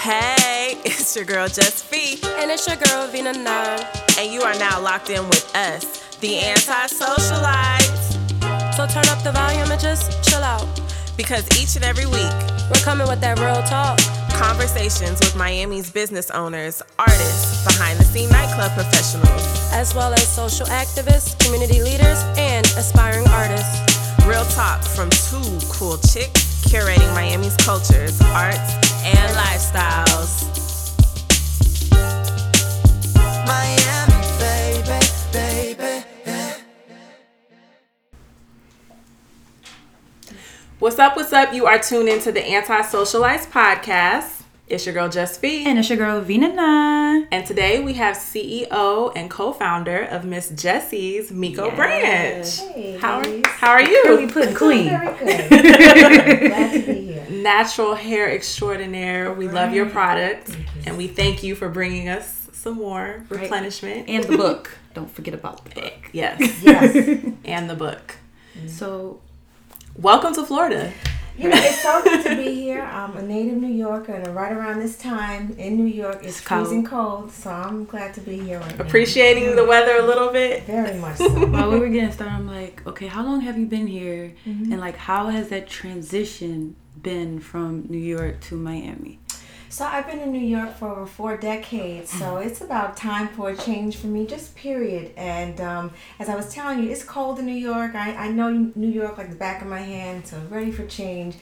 Hey, it's your girl Just Fee, And it's your girl Vina Nine. and you are now locked in with us, the anti-socialites, So turn up the volume and just chill out. because each and every week, We're coming with that real talk. conversations with Miami's business owners, artists, behind-the-scene nightclub professionals, as well as social activists, community leaders, and aspiring artists. real talk from two cool chicks curating Miami's cultures, arts, and lifestyles. Miami, baby, baby. What's up? What's up? You are tuned into the Anti-Socialites podcast. It's your girl Just Fee. And it's your girl Vina Nine. And today we have CEO and co-founder of Miss Jessie's Miko Branch. Hey, How are, ladies. how are Curly you? pudding queen. Very good. Glad to be here. Natural hair extraordinaire. We love your product, and we thank you for bringing us some more replenishment. And the book. Don't forget about the book. yes, Yes. and the book. Mm. So Welcome to Florida. You know, it's so good to be here. I'm a native New Yorker, and right around this time in New York, it's, It's cold. freezing cold. So I'm glad to be here right now. Appreciating the weather a little bit. Very much so. while we were getting started, I'm like, okay, how long have you been here? Mm-hmm. And like how has that transition been from New York to Miami? So I've been in New York for over four decades, so it's about time for a change for me, just period. And um, as I was telling you, it's cold in New York. I, I know New York like the back of my hand, so ready for change.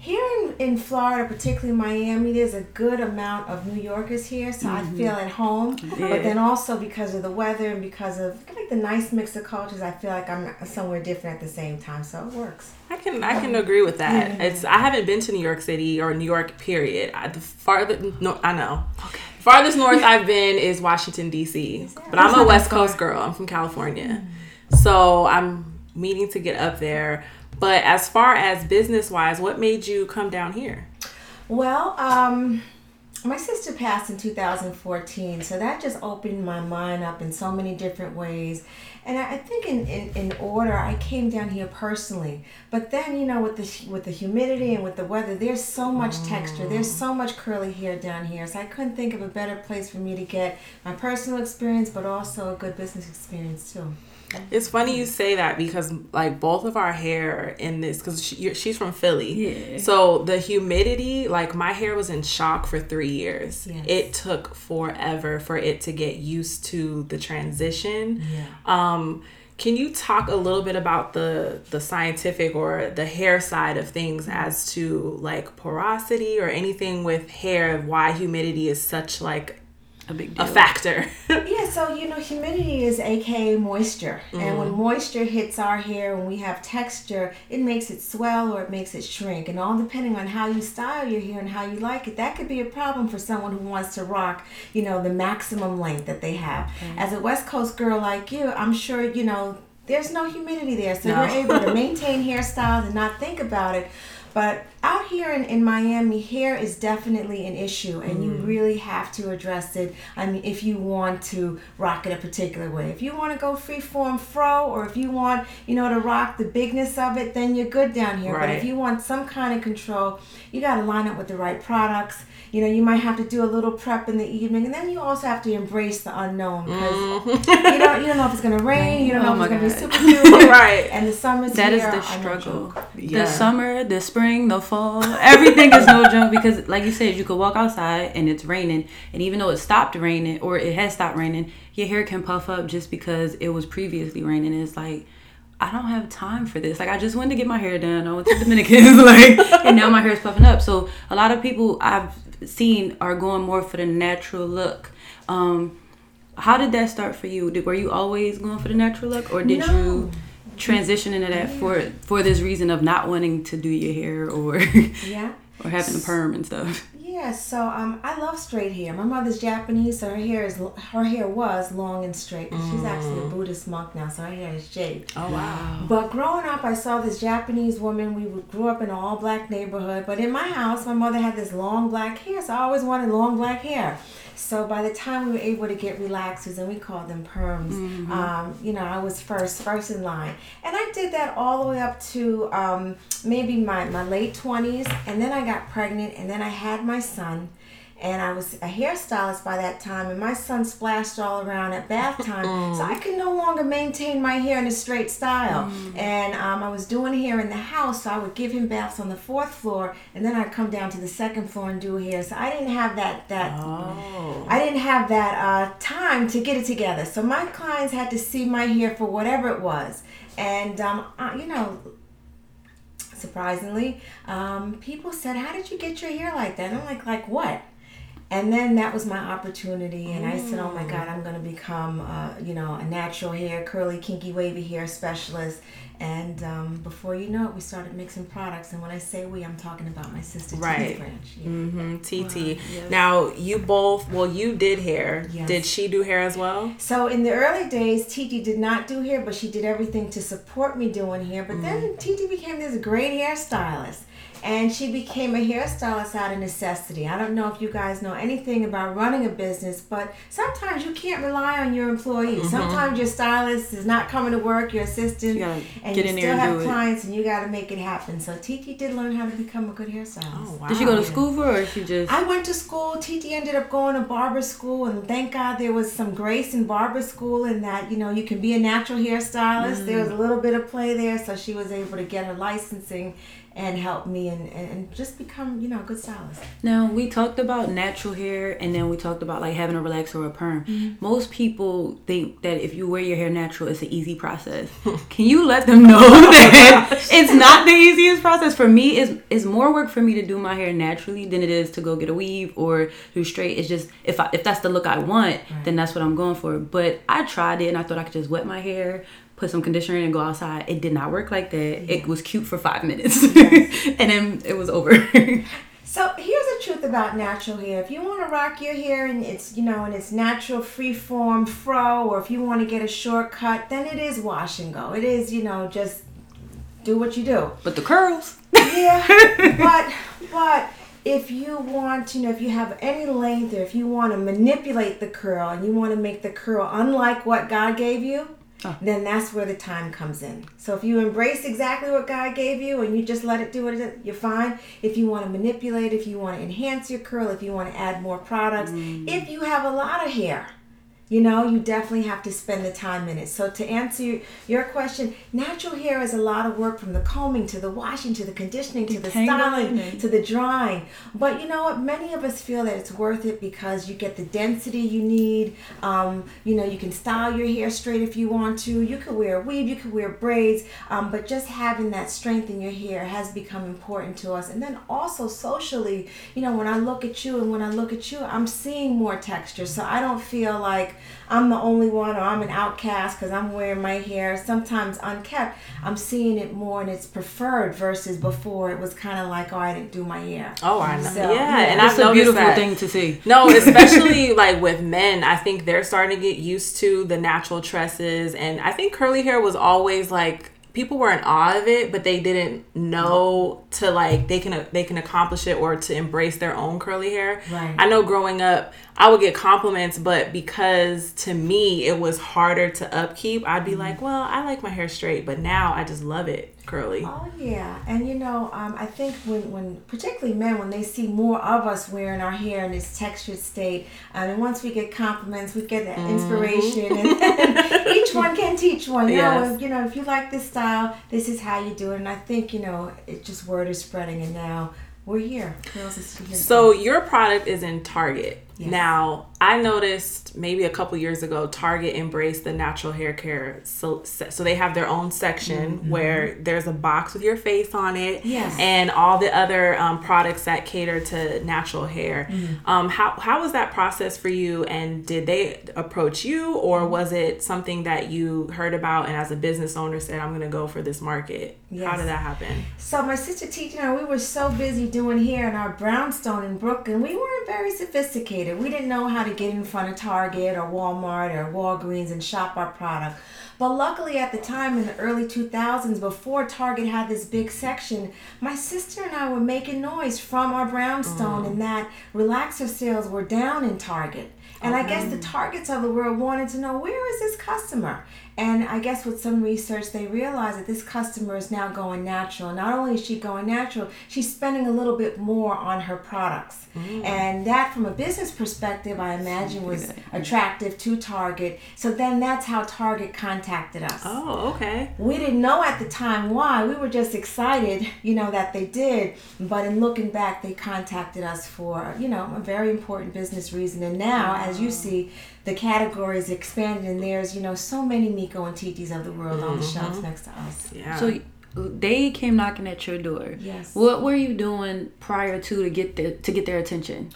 Here in, in Florida, particularly Miami, there's a good amount of New Yorkers here, so I feel mm-hmm. at home. But then also because of the weather and because of like the nice mix of cultures, I feel like I'm somewhere different at the same time, so it works. I can I can agree with that. Mm-hmm. It's I haven't been to New York City or New York period. I, the farther no I know. Okay. Farthest north I've been is Washington D.C. But I'm a West Coast girl. I'm from California, mm-hmm. so I'm meaning to get up there. But as far as business wise, what made you come down here? Well, um, my sister passed in 2014, so that just opened my mind up in so many different ways. And I I think in, in, in order, I came down here personally. But then, you know, with the with the humidity and with the weather, there's so much texture. There's so much curly hair down here. So I couldn't think of a better place for me to get my personal experience, but also a good business experience too. It's funny you say that because like both of our hair in this because she, she's from Philly. Yeah. So the humidity, like my hair was in shock for three years. Yes. It took forever for it to get used to the transition. Yeah. Um, can you talk a little bit about the the scientific or the hair side of things as to like porosity or anything with hair? Why humidity is such like A big deal. a factor? Yeah, so you know, humidity is aka moisture. And when mm. moisture hits our hair, when we have texture, it makes it swell or it makes it shrink. And all depending on how you style your hair and how you like it, that could be a problem for someone who wants to rock, you know, the maximum length that they have. Mm. As a West Coast girl like you, I'm sure, you know, there's no humidity there. So No. you're able to maintain hairstyles and not think about it. But out here in, in Miami, hair is definitely an issue, and you mm. really have to address it. I mean, if you want to rock it a particular way, if you want to go freeform fro, or if you want, you know, to rock the bigness of it, then you're good down here. But if you want some kind of control, you got to line up with the right products. You know, you might have to do a little prep in the evening, and then you also have to embrace the unknown because mm. you don't you don't know if it's gonna rain, you don't know Oh if my it's gonna be super humid, Right. And the summers That is here the are no struggle. Yeah. The summer, the spring, the fall, everything is no joke because, like you said, you could walk outside and it's raining, and even though it stopped raining or it has stopped raining, your hair can puff up just because it was previously raining. It's like I don't have time for this. Like I just went to get my hair done. I went to Dominicans, like, and now my hair is puffing up. So a lot of people I've seen are going more for the natural look. Um, how did that start for you? Did, were you always going for the natural look, or did No. you transition into that for for this reason of not wanting to do your hair or Yeah. or having a perm and stuff? Yeah, so um, I love straight hair. My mother's Japanese, so her hair is her hair was long and straight. But She's actually a Buddhist monk now, so her hair is shaved. oh wow. But growing up, I saw this Japanese woman. We would- grew up in an all black neighborhood, but in my house, my mother had this long black hair, so I always wanted long black hair. So by the time we were able to get relaxers, and we called them perms, um, you know, I was first, first in line, and I did that all the way up to um, maybe my my late twenties, and then I got pregnant, and then I had my son. And I was a hairstylist by that time, and my son splashed all around at bath time, so I could no longer maintain my hair in a straight style. And um, I was doing hair in the house, so I would give him baths on the fourth floor, and then I'd come down to the second floor and do hair. So I didn't have that that Oh. I didn't have that uh, time to get it together. So my clients had to see my hair for whatever it was, and um, uh, you know surprisingly, um, people said, "How did you get your hair like that?" And I'm like, "Like what?" And then that was my opportunity, and I said, "Oh my God, I'm going to become, uh, you know, a natural hair, curly, kinky, wavy hair specialist." And um, before you know it, we started mixing products. And when I say we, I'm talking about my sister Right. French. Yeah. hmm Titi. Now you both. Well, you did hair. Yes. Did she do hair as well? So in the early days, Titi did not do hair, but she did everything to support me doing hair. But then Titi became this great hairstylist. And she became a hairstylist out of necessity. I don't know if you guys know anything about running a business, but sometimes you can't rely on your employees. Mm-hmm. Sometimes your stylist is not coming to work, your assistant, You and you still have do it. clients, and you got to make it happen. So Titi did learn how to become a good hairstylist. Oh wow. Did she go to school for or she just I went to school. Titi ended up going to barber school, and thank God there was some grace in barber school in that you know you can be a natural hairstylist. There mm. was a little bit of play there, so she was able to get her licensing and help me and, and, just become you know a good stylist. Now we talked about natural hair, and then we talked about like having a relaxer or a perm. Mm-hmm. Most people think that if you wear your hair natural, it's an easy process. Can you let them know that it's not the easiest process? For me, it's it's more work for me to do my hair naturally than it is to go get a weave or do straight. It's just if I if that's the look I want, then that's what I'm going for. But I tried it, and I thought I could just wet my hair. Put some conditioner in and go outside. It did not work like that. It was cute for five minutes, and then it was over. So here's the truth about natural hair. If you want to rock your hair and it's you know in its natural free form fro, or if you want to get a shortcut, then it is wash and go. It is you know just do what you do. But the curls. Yeah, but but if you want, you know, if you have any length, or if you want to manipulate the curl and you want to make the curl unlike what God gave you, then that's where the time comes in. So if you embrace exactly what God gave you and you just let it do what it is, you're fine. If you want to manipulate, if you want to enhance your curl, if you want to add more products, mm. if you have a lot of hair, you know, you definitely have to spend the time in it. So to answer your, question, natural hair is a lot of work from the combing to the washing to the conditioning to the styling to the drying. But you know what? Many of us feel that it's worth it because you get the density you need. Um, you know, you can style your hair straight if you want to. You could wear a weave, you could wear braids. Um, but just having that strength in your hair has become important to us. And then also socially, you know, when I look at you and when I look at you, I'm seeing more texture. So I don't feel like I'm the only one or I'm an outcast because I'm wearing my hair sometimes unkept. I'm seeing it more and it's preferred versus before it was kind of like, oh, I didn't do my hair. Oh, I know. So, yeah, yeah, and It's I've a beautiful that. thing to see. No, especially like with men, I think they're starting to get used to the natural tresses, and I think curly hair was always like people were in awe of it, but they didn't know to like they can they can accomplish it or to embrace their own curly hair. Right. I know growing up, I would get compliments, but because to me it was harder to upkeep, I'd be like, well, I like my hair straight, but now I just love it curly. Oh yeah, and you know, um, I think when, when particularly men, when they see more of us wearing our hair in this textured state, um, and once we get compliments, we get that inspiration, and each one can teach one. You know, Yes. if, you know, if you like this style, this is how you do it. And I think you know, it just word is spreading, and now we're here. Here. So your product is in Target. Yes. Now, I noticed maybe a couple years ago Target embraced the natural hair care so so they have their own section where there's a box with your face on it Mm-hmm. Yes. and all the other um, products that cater to natural hair. Mm-hmm. Um, how how was that process for you and did they approach you or Mm-hmm. was it something that you heard about and as a business owner said I'm going to go for this market? How did that happen? So my sister Titi and I, we were so busy doing hair in our brownstone in Brooklyn. We weren't very sophisticated. We didn't know how to get in front of Target or Walmart or Walgreens and shop our product. But luckily at the time in the early 2000s, before Target had this big section, my sister and I were making noise from our brownstone and mm. that relaxer sales were down in Target. And I guess the targets of the world wanted to know where is this customer? And I guess with some research, they realized that this customer is now going natural. Not only is she going natural, she's spending a little bit more on her products. Mm. And that, from a business perspective, I imagine was attractive to Target. So then that's how Target contacted us. Oh, okay. We didn't know at the time why. We were just excited, you know, that they did. But in looking back, they contacted us for, you know, a very important business reason. And now, as you see, the categories expanded, and there's, you know, so many Miko and Titis of the world on the mm-hmm. shelves next to us. Yeah. So they came knocking at your door. Yes. What were you doing prior to to get the, to get their attention?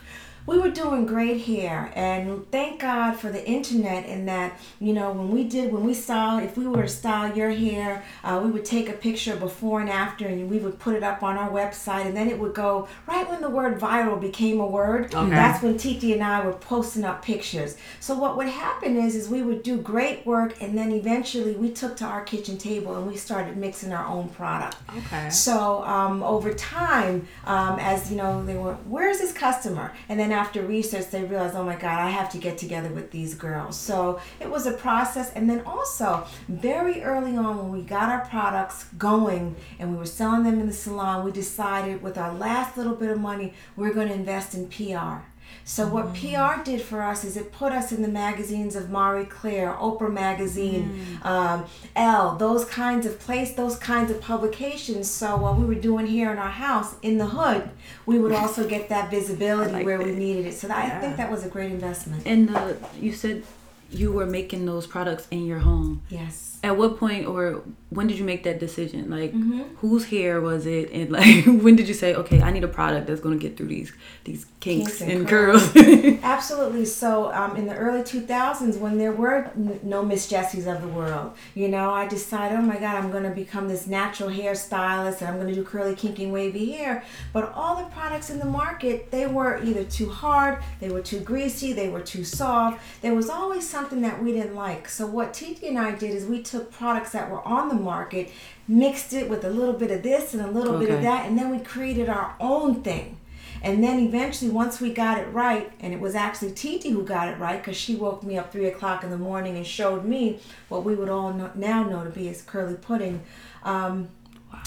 We were doing great hair and thank god for the internet in that you know when we did when we style if we were to style your hair uh, we would take a picture before and after and we would put it up on our website and then it would go right when the word viral became a word Okay. that's when titi and i were posting up pictures so what would happen is is we would do great work and then eventually we took to our kitchen table and we started mixing our own product Okay. so um, over time, um, as you know, they were, where's this customer? And then after research, they realized, oh my God, I have to get together with these girls. So it was a process. And then also, very early on, when we got our products going and we were selling them in the salon, we decided with our last little bit of money, we're going to invest in PR. So what PR did for us is it put us in the magazines of Marie Claire, Oprah Magazine, um, Elle, those kinds of place, those kinds of publications. So what we were doing here in our house in the hood, we would also get that visibility like where we needed it. So that, I think that was a great investment. And the, you said you were making those products in your home. Yes. At what point or when did you make that decision? Like, Mm-hmm. whose hair was it? And like, when did you say, okay, I need a product that's going to get through these these kinks, Kinks and and curls? Absolutely. So, um, in the early 2000s, when there were n- no Miss Jessies of the world, you know, I decided, oh my God, I'm going to become this natural hairstylist and I'm going to do curly, kinky, wavy hair. But all the products in the market, they were either too hard, they were too greasy, they were too soft. There was always something that we didn't like. So, what Titi and I did is we took products that were on the market, mixed it with a little bit of this and a little bit of that, and then we created our own thing. And then eventually, once we got it right, and it was actually Titi who got it right because she woke me up three o'clock in the morning and showed me what we would all know, now know to be as curly pudding. Um,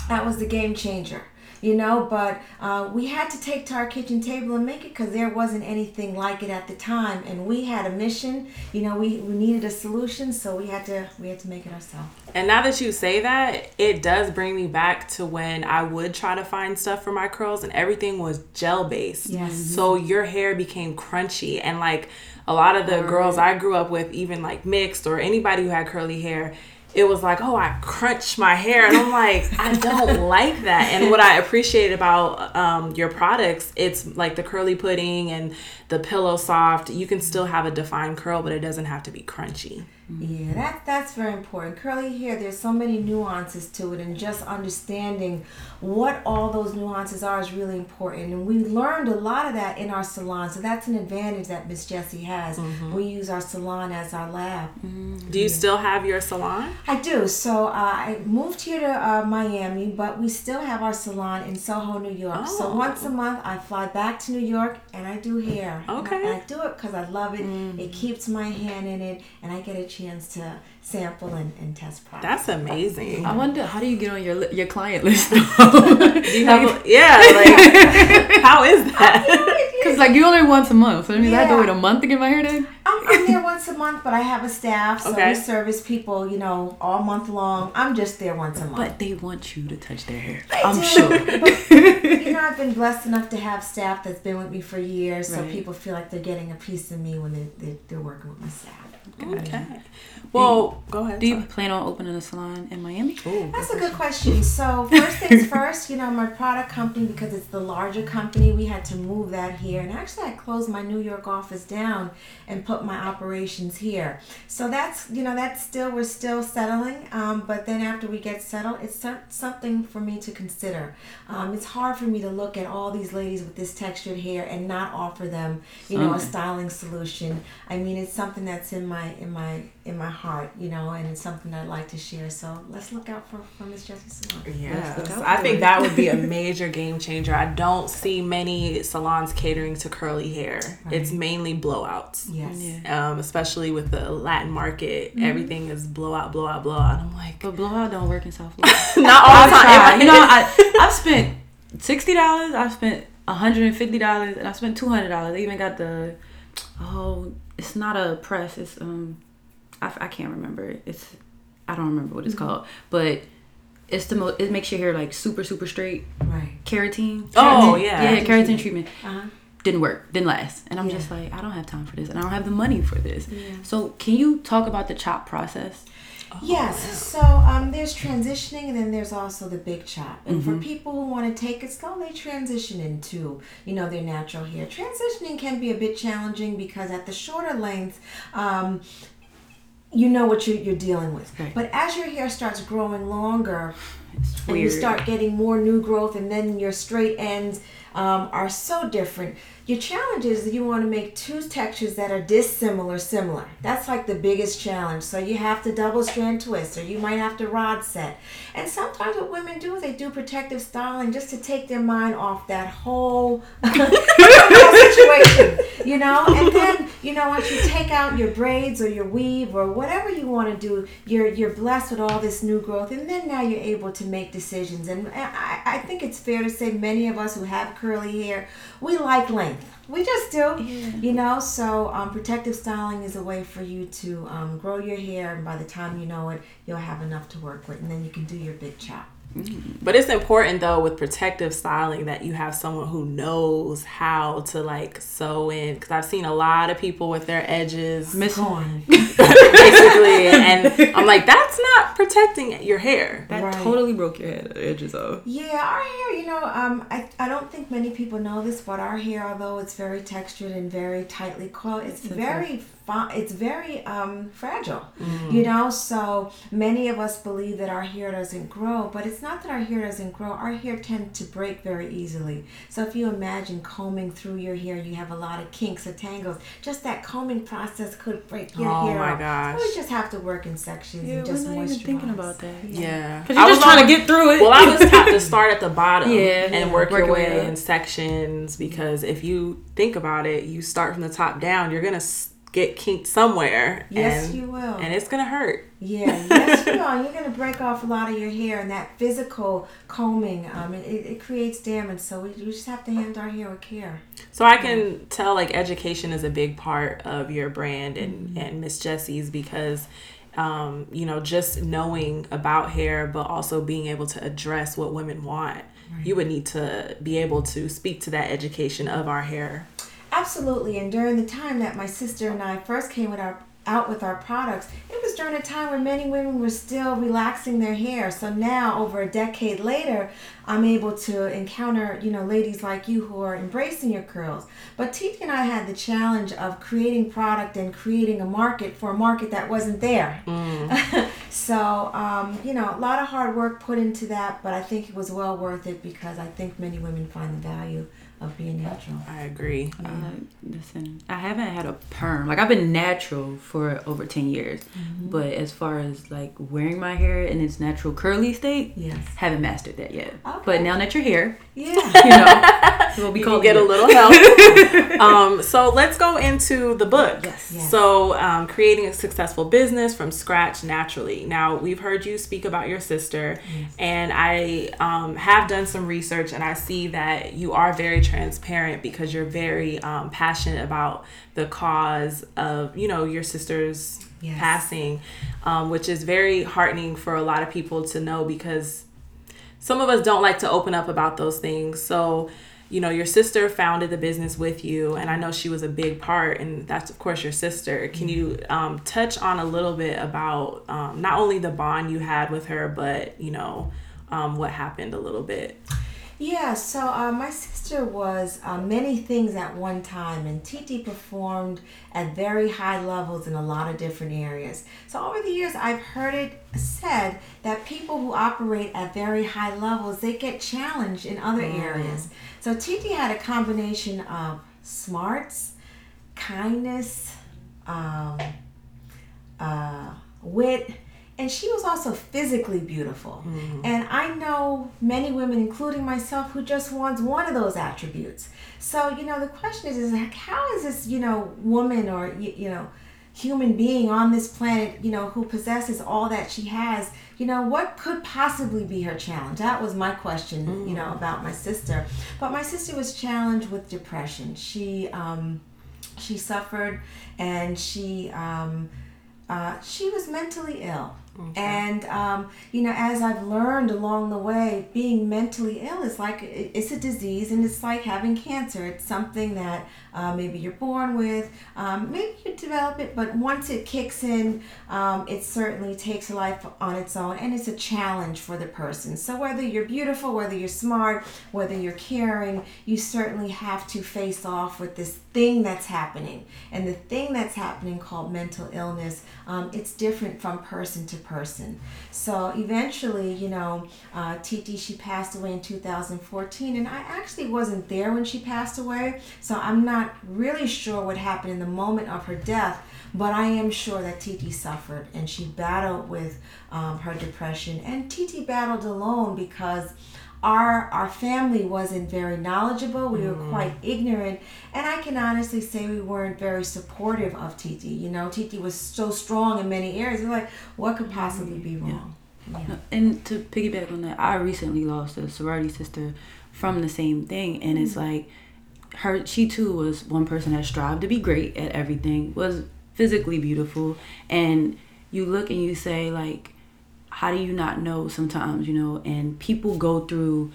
That was the game changer, you know. But uh, we had to take to our kitchen table and make it because there wasn't anything like it at the time, and we had a mission. You know, we, we needed a solution, so we had to we had to make it ourselves. And now that you say that, it does bring me back to when I would try to find stuff for my curls and everything was gel based. Yes. So your hair became crunchy and like a lot of the girls I grew up with, even like mixed or anybody who had curly hair, it was like, oh, I crunch my hair. And I'm like, I don't like that. And what I appreciate about um, your products, it's like the curly pudding and the pillow soft. You can still have a defined curl, but it doesn't have to be crunchy. Yeah, that that's very important. Curly hair, there's so many nuances to it, and just understanding what all those nuances are is really important. And we learned a lot of that in our salon, so that's an advantage that Miss Jessie has. We use our salon as our lab. Do you still have your salon? I do. So uh, I moved here to uh, Miami, but we still have our salon in Soho, New York. So Oh. once a month, I fly back to New York and I do hair. And I- Okay. I, do it because I love it. It keeps my hand in it, and I get a chance to sample and, and test products. That's amazing. I wonder how do you get on your li- your client list? Because Do you have a- yeah, like how is that? Because like you only once a month, so that means I have to wait a month to get my hair done. I'm, I'm there once a month, but I have a staff, so Okay. we service people, you know, all month long. I'm just there once a month. But they want you to touch their hair. I I'm do. sure. But, you know, I've been blessed enough to have staff that's been with me for years, so people feel like they're getting a piece of me when they, they, they're working with my staff. Okay. Well, go ahead. Do you plan on opening a salon in Miami? Ooh, That's a good question. So first things first, you know, my product company because it's the larger company, we had to move that here, and actually I closed my New York office down and put my operations here. So that's you know that's still we're still settling, um, but then after we get settled, it's something for me to consider. Um, it's hard for me to look at all these ladies with this textured hair and not offer them, you know, a styling solution. I mean, it's something that's in my my in my in my heart, you know, and it's something I'd like to share. So let's look out for, for Miss Jessie Salon. Yes, I think that would be a major game changer. I don't see many salons catering to curly hair. It's mainly blowouts. Yes. Yeah. Um, especially with the Latin market, Mm-hmm. everything is blowout, blowout, blowout. I'm like, But blowout don't work in South Florida. not all the time. You know, I I've spent sixty dollars. I've spent hundred and fifty dollars, and I spent two hundred dollars. They even got the oh, it's not a press. It's um, I, I can't remember. It's I don't remember what it's Mm-hmm. called, but it's the most. It makes your hair like super super straight. Right. Keratin. Oh, Keratin- yeah. yeah, keratin treatment. Uh-huh. Didn't work. Didn't last. And I'm Yeah. just like, I don't have time for this, and I don't have the money for this. Yeah. So, can you talk about the chop process? Yes. So um, there's transitioning, and then there's also the big chop. And Mm-hmm. for people who want to take it slow, they transition into you know their natural hair. Transitioning can be a bit challenging because at the shorter length. Um, you know what you're, you're dealing with. Right. But as your hair starts growing longer, It's and you start getting more new growth and then your straight ends um, are so different your challenge is that you want to make two textures that are dissimilar similar. That's like the biggest challenge. So you have to double strand twist or you might have to rod set. And sometimes what women do is they do protective styling just to take their mind off that whole situation you know? And then you know once you take out your braids or your weave or whatever you want to do you're you're blessed with all this new growth. And then now you're able to make decisions. And I, I think it's fair to say many of us who have curly hair we like length. We just do. You know? So um, protective styling is a way for you to um, grow your hair. And by the time you know it you'll have enough to work with. And then you can do your big chop But it's important though with protective styling that you have someone who knows how to like sew in because I've seen a lot of people with their edges Miss Gone. basically, and I'm like, that's not protecting your hair. That Right. totally broke your head edges off. Yeah, our hair, you know, um, I, I don't think many people know this, but our hair, although it's very textured and very tightly coiled, it's very fi- it's very um, fragile. You know, so many of us believe that our hair doesn't grow, but it's not that our hair doesn't grow. Our hair tends to break very easily. So if you imagine combing through your hair, you have a lot of kinks or tangles. Just that combing process could break your Oh hair my gosh. So we just have to work in sections and just we're not moisturize. even thinking about that. Yeah, Because you're just trying to get through it. Well, I was taught to start at the bottom Yeah. and work, Work your your way way up. in sections because if you think about it, you start from the top down, you're gonna s- get kinked somewhere. Yes, and, you will. and it's gonna hurt. Yeah, yes, you are. You're gonna break off a lot of your hair, and that physical combing, um, it, it, creates damage. So we, we just have to handle our hair with care. So I can tell like education is a big part of your brand and Mm-hmm. and Miss Jessie's because um, you know just knowing about hair but also being able to address what women want. You would need to be able to speak to that education of our hair. Absolutely. And during the time that my sister and I first came with our out with our products, it was during a time where many women were still relaxing their hair. So now, over a decade later, I'm able to encounter, you know, ladies like you who are embracing your curls. But Titi and I had the challenge of creating product and creating a market for a market that wasn't there. so, um, you know, a lot of hard work put into that, but I think it was well worth it because I think many women find the value of being natural. I agree. Uh, listen, I haven't had a perm. Like I've been natural for over ten years, Mm-hmm. but as far as like wearing my hair in its natural curly state, Yes. haven't mastered that yet. Okay. But now that you're here, Yeah. you know, we'll be you calling can get a little help. um, so let's go into the book. Yes. Yes. So, um, creating a successful business from scratch naturally. Now, we've heard you speak about your sister, and I um, have done some research, and I see that you are very transparent because you're very um, passionate about the cause of, you know, your sister's Yes. passing, um, which is very heartening for a lot of people to know because some of us don't like to open up about those things. So, you know, your sister founded the business with you, and I know she was a big part, and that's, of course, your sister. Can you um, touch on a little bit about um, not only the bond you had with her, but, you know, um, what happened a little bit? Yeah, so uh, my sister was uh, many things at one time, and Titi performed at very high levels in a lot of different areas. So over the years, I've heard it said that people who operate at very high levels they get challenged in other areas. So Titi had a combination of smarts, kindness, um, uh, wit, and she was also physically beautiful. And I know many women, including myself, who just wants one of those attributes. So you know, the question is, is like, how is this you know woman or you, you know human being on this planet, you know, who possesses all that she has, you know, what could possibly be her challenge? That was my question, you know, about my sister. But my sister was challenged with depression. She um, she suffered, and she um, uh, she was mentally ill. And um, you know, as I've learned along the way, being mentally ill is like it's a disease, and it's like having cancer. It's something that uh, maybe you're born with, um, maybe you develop it, but once it kicks in, um, it certainly takes life on its own, and it's a challenge for the person. So whether you're beautiful, whether you're smart, whether you're caring, you certainly have to face off with this thing that's happening, and the thing that's happening called mental illness. Um, it's different from person to person. So eventually, you know, uh, Titi, she passed away in 2014, and I actually wasn't there when she passed away, so I'm not really sure what happened in the moment of her death. But I am sure that Titi suffered and she battled with um, her depression. And Titi battled alone because our our family wasn't very knowledgeable. We were quite ignorant, and I can honestly say we weren't very supportive of Titi. You know, Titi was so strong in many areas. We're like, what could possibly be wrong? Yeah. And to piggyback on that, I recently lost a sorority sister from the same thing, and it's like her. She too was one person that strived to be great at everything, was physically beautiful, and you look and you say like, how do you not know sometimes, you know? And people go through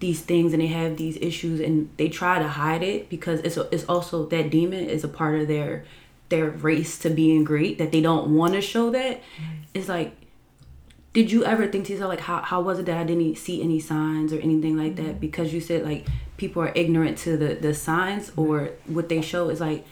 these things and they have these issues and they try to hide it because it's it's also that demon is a part of their their race to being great that they don't want to show that. It's like did you ever think to yourself like how, how was it that i didn't see any signs or anything like that? Mm-hmm. Because you said like people are ignorant to the the signs mm-hmm. or what they show is like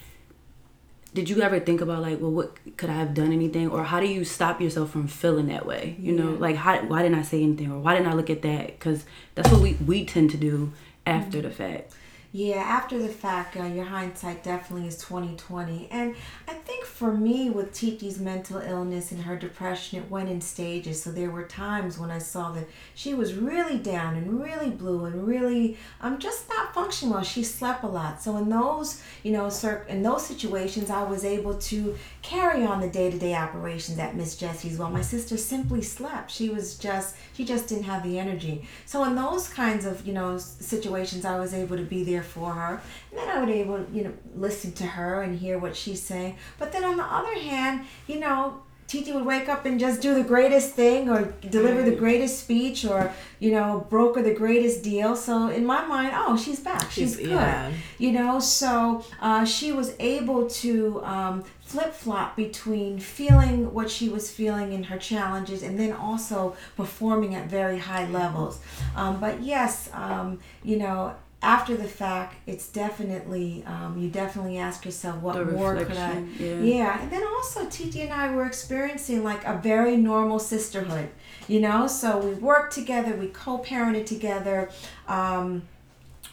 did you ever think about like well what could i have done anything? Or how do you stop yourself from feeling that way? You know like how, why didn't i say anything? Or why didn't i look at that? Because that's what we we tend to do after mm-hmm. the fact Yeah, after the fact, uh, your hindsight definitely is twenty twenty, and I think for me with Titi's mental illness and her depression, it went in stages. So there were times when I saw that she was really down and really blue and really um just not functioning well. She slept a lot, so in those you know in those situations, I was able to carry on the day to day operations at Miss Jessie's. While my sister simply slept, she was just she just didn't have the energy. So in those kinds of you know situations, I was able to be there for her, and then I would able you know listen to her and hear what she's saying. But then on the other hand, you know. Titi would wake up and just do the greatest thing or deliver the greatest speech or, you know, broker the greatest deal. So in my mind, oh, she's back. She's, She's- good. yeah. You know, so uh, she was able to um, flip flop between feeling what she was feeling in her challenges and then also performing at very high levels. Um, but yes, um, you know, after the fact, it's definitely, um, you definitely ask yourself, what more could I? yeah. Yeah, and then also Titi and I were experiencing like a very normal sisterhood, you know. So we worked together, we co-parented together. Um,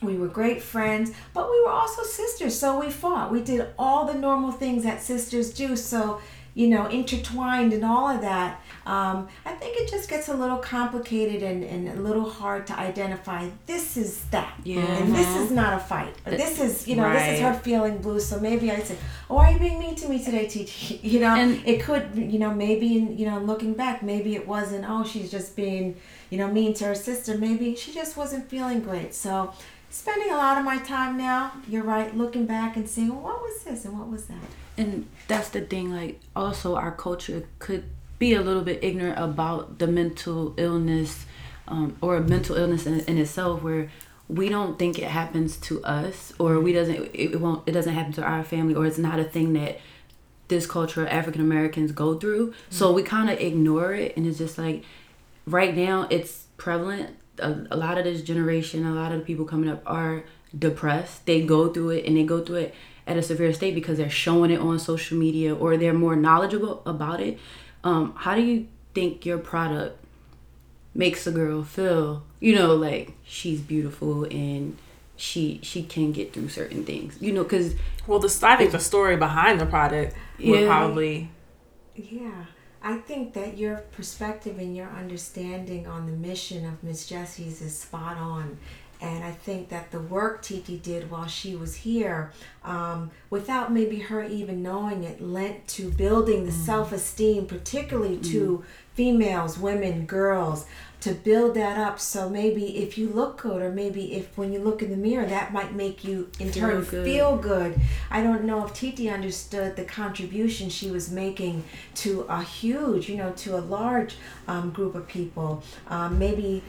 we were great friends, but we were also sisters. So we fought. We did all the normal things that sisters do. So you know, intertwined and all of that. Um, I think it just gets a little complicated and, and a little hard to identify. This is that, Yeah. and this is not a fight. This is, you know, this is her feeling blue. So maybe I say, "Oh, why are you being mean to me today, Titi?" You know, And- it could, you know, maybe, you know, looking back, maybe it wasn't. Oh, she's just being, you know, mean to her sister. Maybe she just wasn't feeling great. So, spending a lot of my time now. You're right, looking back and seeing, well, what was this and what was that. And that's the thing like also our culture could be a little bit ignorant about the mental illness um, or mental illness in, in itself where we don't think it happens to us or we doesn't it, won't it doesn't happen to our family or it's not a thing that this culture african americans go through. So we kind of ignore it and it's just like right now it's prevalent. A, a lot of this generation a lot of the people coming up are depressed. They go through it and they go through it at a severe state because they're showing it on social media or they're more knowledgeable about it um, how do you think your product makes a girl feel you know like she's beautiful and she she can get through certain things you know because Well, the I think the story behind the product would Yeah. probably Yeah, I think that your perspective and your understanding on the mission of Miss Jessie's is spot on. And I think that the work Titi did while she was here, um, without maybe her even knowing it, lent to building the self esteem, particularly to females, women, girls, to build that up. So maybe if you look good, or maybe if when you look in the mirror, that might make you in Feel turn good. feel good. I don't know if Titi understood the contribution she was making to a huge, you know, to a large um, group of people. Um, maybe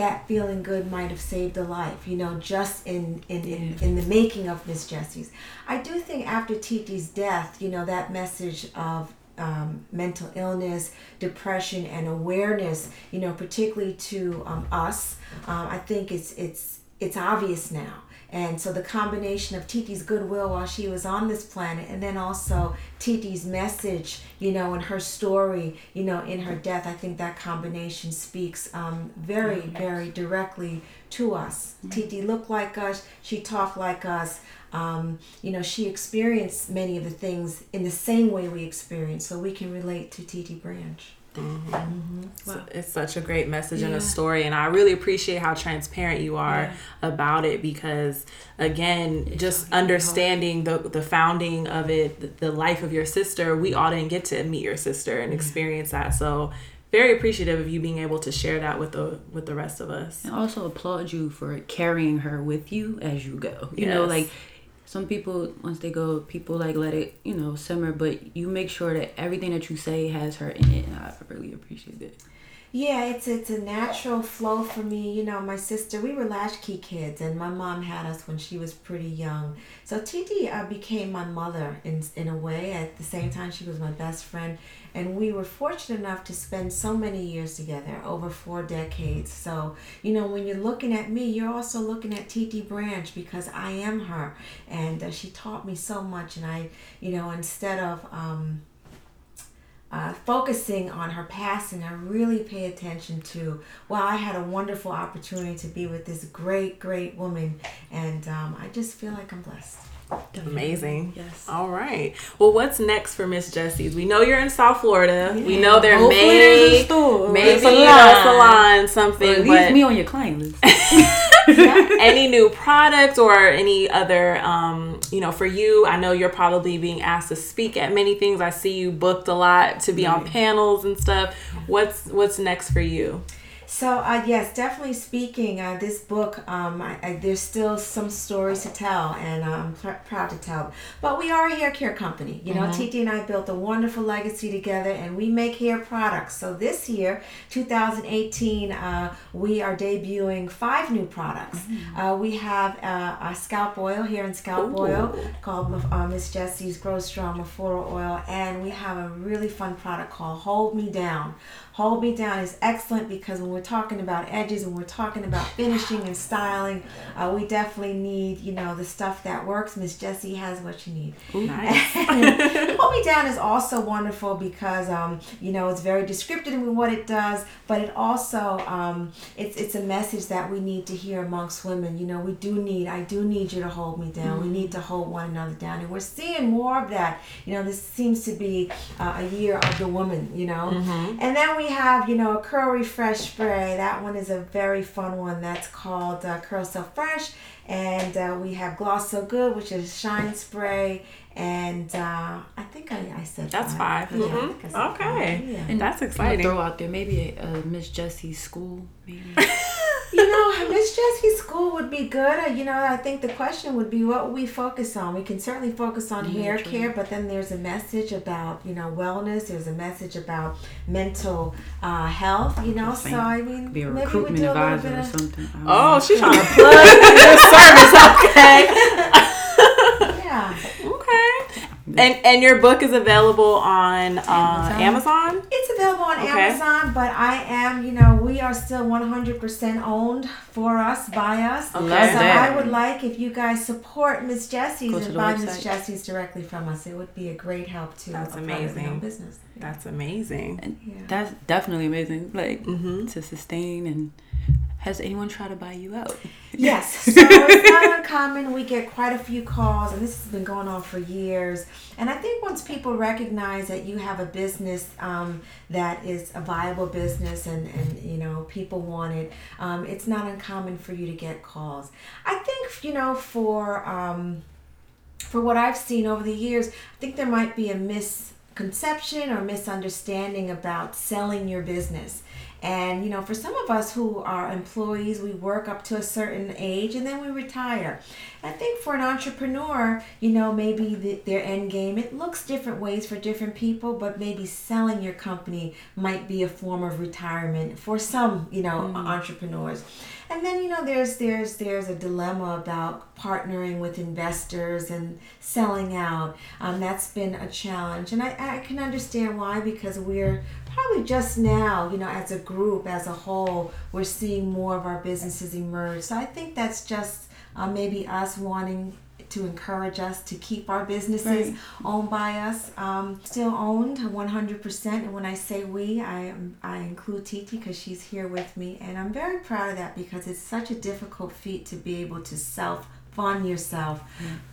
that feeling good might have saved a life, you know, just in in, in, in the making of Miss Jessie's. I do think after Titi's death, you know, that message of um, mental illness, depression, and awareness, you know, particularly to um, us, um, I think it's it's it's obvious now. And so the combination of Titi's goodwill while she was on this planet, and then also Titi's message, you know, and her story, you know, in her death, I think that combination speaks um, very, very directly to us. Titi looked like us, she talked like us. Um, you know, she experienced many of the things in the same way we experience, so we can relate to Titi Branch. Mm-hmm. So It's such a great message and a story, and I really appreciate how transparent you are about it because, again, just understanding the the founding of it, the, the life of your sister, we all didn't get to meet your sister and experience that. So, very appreciative of you being able to share that with the with the rest of us. And also applaud you for carrying her with you as you go. You know, like some people once they go, people like let it, you know, simmer, but you make sure that everything that you say has her in it. And I really appreciate it. Yeah, it's it's a natural flow for me. You know, my sister, we were latchkey kids, and my mom had us when she was pretty young. So Titi uh, became my mother in in a way. At the same time, she was my best friend, and we were fortunate enough to spend so many years together, over four decades. So you know, when you're looking at me, you're also looking at Titi Branch because I am her, and uh, she taught me so much. And I, you know, instead of um, uh, focusing on her passing, I really pay attention to, well, I had a wonderful opportunity to be with this great, great woman, and um, I just feel like I'm blessed. Amazing. Yes. All right. Well, what's next for Miss Jessie's? We know you're in South Florida. We know there Hopefully may there's a store or maybe a a salon. salon, Or something. leave but me on your client list. any new products or any other, um, you know, for you? I know you're probably being asked to speak at many things. I see you booked a lot to be on panels and stuff. What's what's next for you? So uh, yes, definitely speaking. Uh, this book, um, I, I, there's still some stories to tell, and I'm pr- proud to tell. But we are a hair care company. You know, Titi and I built a wonderful legacy together, and we make hair products. So this year, 2018, uh, we are debuting five new products. Uh, we have uh, a scalp oil here in scalp oil called uh, Miss Jessie's Grow Strong Mafura Oil, and we have a really fun product called Hold Me Down. Hold Me Down is excellent because when we're talking about edges and we're talking about finishing and styling, uh, we definitely need, you know, the stuff that works. Miss Jessie has what you need. Nice. Hold Me Down is also wonderful because, um, you know, it's very descriptive in what it does, but it also, um, it's, it's a message that we need to hear amongst women. You know, we do need, I do need you to hold me down. We need to hold one another down. And we're seeing more of that. You know, this seems to be uh, a year of the woman, you know. And then we have, you know, a Curl Refresh spray. That one is a very fun one. That's called uh, Curl So Fresh. And uh, we have Gloss So Good, which is shine spray. And uh, I think I, I said That's five. Yeah, I Mhm. think I said Okay. five. Yeah. And That's I'ma exciting. Throw out there maybe a, a Miss Jessie's school, maybe. You know, Miss Jessie's school would be good. Uh, You know, I think the question would be what would we focus on? We can certainly focus on hair care, but then there's a message about, you know, wellness. There's a message about mental uh, health, you know. So, I mean, Be a maybe we recruitment do a little advisor bit or something. Oh, know. she's trying to plug your service. Okay. Yeah. Okay. And and your book is available on uh, Amazon. It's available on Okay. Amazon, but I am, you know, we are still 100% owned for us, by us. Okay. Love so that. I would like if you guys support Miss Jessie's and buy. Miss Jessie's directly from us. It would be a great help to That's amazing. business. That's amazing. And Yeah. that's definitely amazing. Like Mm-hmm. to sustain and Has anyone tried to buy you out? Yes, so it's not uncommon. We get quite a few calls, and this has been going on for years. And I think once people recognize that you have a business um, that is a viable business, and, and you know people want it, um, it's not uncommon for you to get calls. I think you know for um, for what I've seen over the years, I think there might be a misconception or misunderstanding about selling your business. And you know, for some of us who are employees, we work up to a certain age and then we retire. I think for an entrepreneur, you know, maybe the, their end game it looks different ways for different people, but maybe selling your company might be a form of retirement for some, you know, mm-hmm. entrepreneurs. And then you know, there's there's there's a dilemma about partnering with investors and selling out. Um, that's been a challenge, and I, I can understand why because we're probably just now, you know, as a group, as a whole, we're seeing more of our businesses emerge. So I think that's just uh, maybe us wanting to encourage us to keep our businesses Right. owned by us. Um, still owned 100%. And when I say we, I, I include Titi because she's here with me. And I'm very proud of that because it's such a difficult feat to be able to self fund yourself.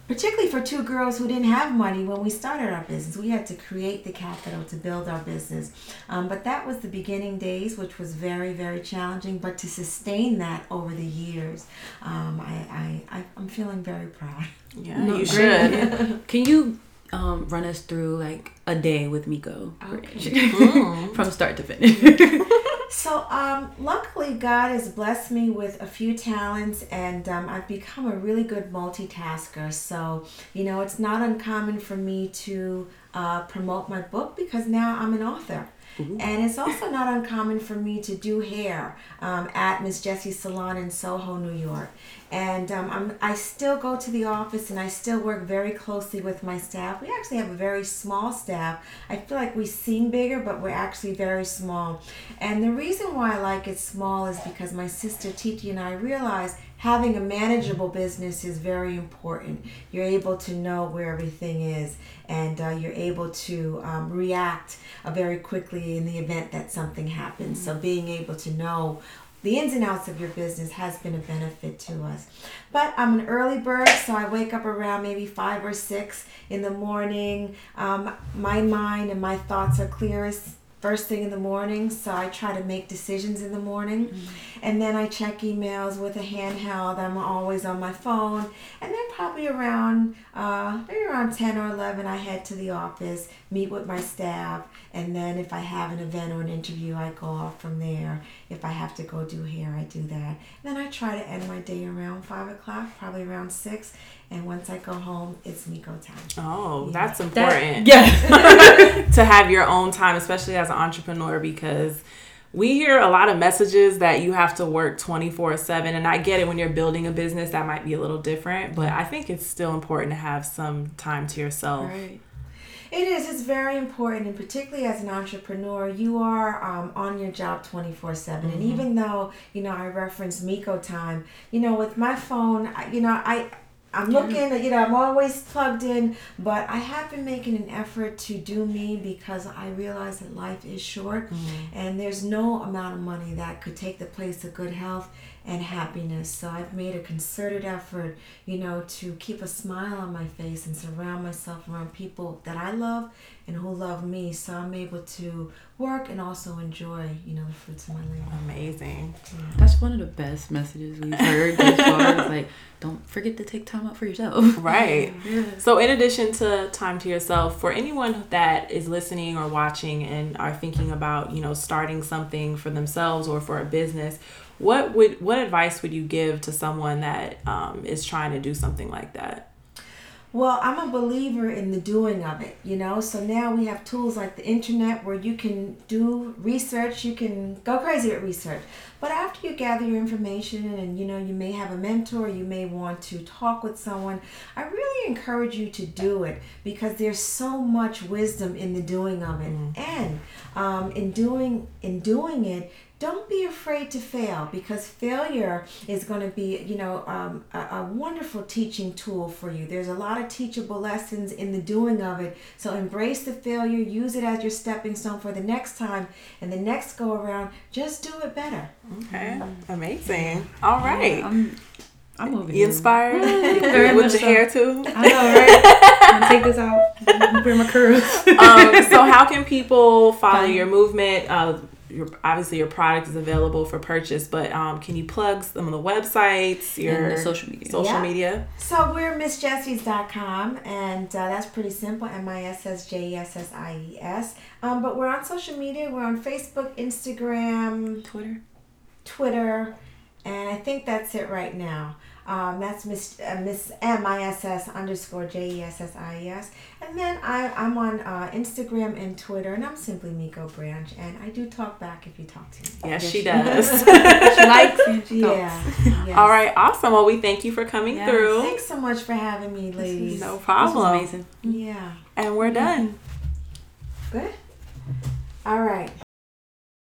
Particularly for two girls who didn't have money when we started our business. We had to create the capital to build our business. Um, but that was the beginning days, which was very, very challenging. But to sustain that over the years, um, I, I, I, I'm feeling very proud. Yeah, No, you great. should. Can you um, run us through like a day with Miko from start to finish? So, um, luckily, God has blessed me with a few talents, and um, I've become a really good multitasker. So, you know, it's not uncommon for me to uh, promote my book because now I'm an author. And it's also not uncommon for me to do hair um, at Miss Jessie's Salon in Soho, New York. And um, I'm, I still go to the office and I still work very closely with my staff. We actually have a very small staff. I feel like we seem bigger, but we're actually very small. And the reason why I like it small is because my sister Titi and I realized having a manageable business is very important. You're able to know where everything is and uh, you're able to um, react uh, very quickly in the event that something happens. So being able to know the ins and outs of your business has been a benefit to us. But I'm an early bird, so I wake up around maybe five or six in the morning. Um, my mind and my thoughts are clearest first thing in the morning, so I try to make decisions in the morning. And then I check emails with a handheld. I'm always on my phone. And then probably around uh, maybe around 10 or 11, I head to the office, meet with my staff, and then if I have an event or an interview, I go off from there. If I have to go do hair, I do that. Then I try to end my day around 5 o'clock, probably around 6. And once I go home, it's Miko time. Oh, that's That, important. yeah. to have your own time, especially as an entrepreneur, because we hear a lot of messages that you have to work 24 7. And I get it when you're building a business, that might be a little different, but I think it's still important to have some time to yourself. Right. It is. It's very important, and particularly as an entrepreneur, you are um, on your job twenty four seven. And even though you know I reference Miko time, you know with my phone, you know I. I'm looking, you know, I'm always plugged in, but I have been making an effort to do me because I realize that life is short mm-hmm. and there's no amount of money that could take the place of good health and happiness. So I've made a concerted effort, you know, to keep a smile on my face and surround myself around people that I love and who love me. So I'm able to work and also enjoy, you know, the fruits of my labor. Amazing. That's one of the best messages we've heard as far as like, don't forget to take time out for yourself. Right. So, in addition to time to yourself, for anyone that is listening or watching and are thinking about, you know, starting something for themselves or for a business, what would what advice would you give to someone that um, is trying to do something like that? Well, I'm a believer in the doing of it, you know. So now we have tools like the internet where you can do research, you can go crazy at research. But after you gather your information and you know, you may have a mentor, you may want to talk with someone, I really encourage you to do it because there's so much wisdom in the doing of it. And um, in doing in doing it, don't be afraid to fail because failure is going to be, you know, um, a, a wonderful teaching tool for you. There's a lot of teachable lessons in the doing of it. So embrace the failure, use it as your stepping stone for the next time, and the next go around, just do it better. Okay. Amazing. All right. I'm, I'm over You here. inspired? Very With much your so. hair too? I know, right? I'm gonna take this out. I'm gonna put my curls. um, so how can people follow Fine. your movement? Uh, your, obviously, your product is available for purchase, but um, can you plug some of the websites, your the social media. social Yeah. media? So we're MissJessies.com, and uh, that's pretty simple. M I S S J E S S I E S. Um, but we're on social media. We're on Facebook, Instagram, Twitter. Twitter, and I think that's it right now. Um, that's Miss uh, Miss M I S S underscore J E S S I E S, and then I I'm on uh, Instagram and Twitter, and I'm simply Miko Branch, and I do talk back if you talk to me. Yes, she does. She likes and. Yeah. yes. All right, awesome. Well, we thank you for coming Yes. through. Thanks so much for having me, ladies. No This was problem. amazing. Yeah. And we're done. Good. All right.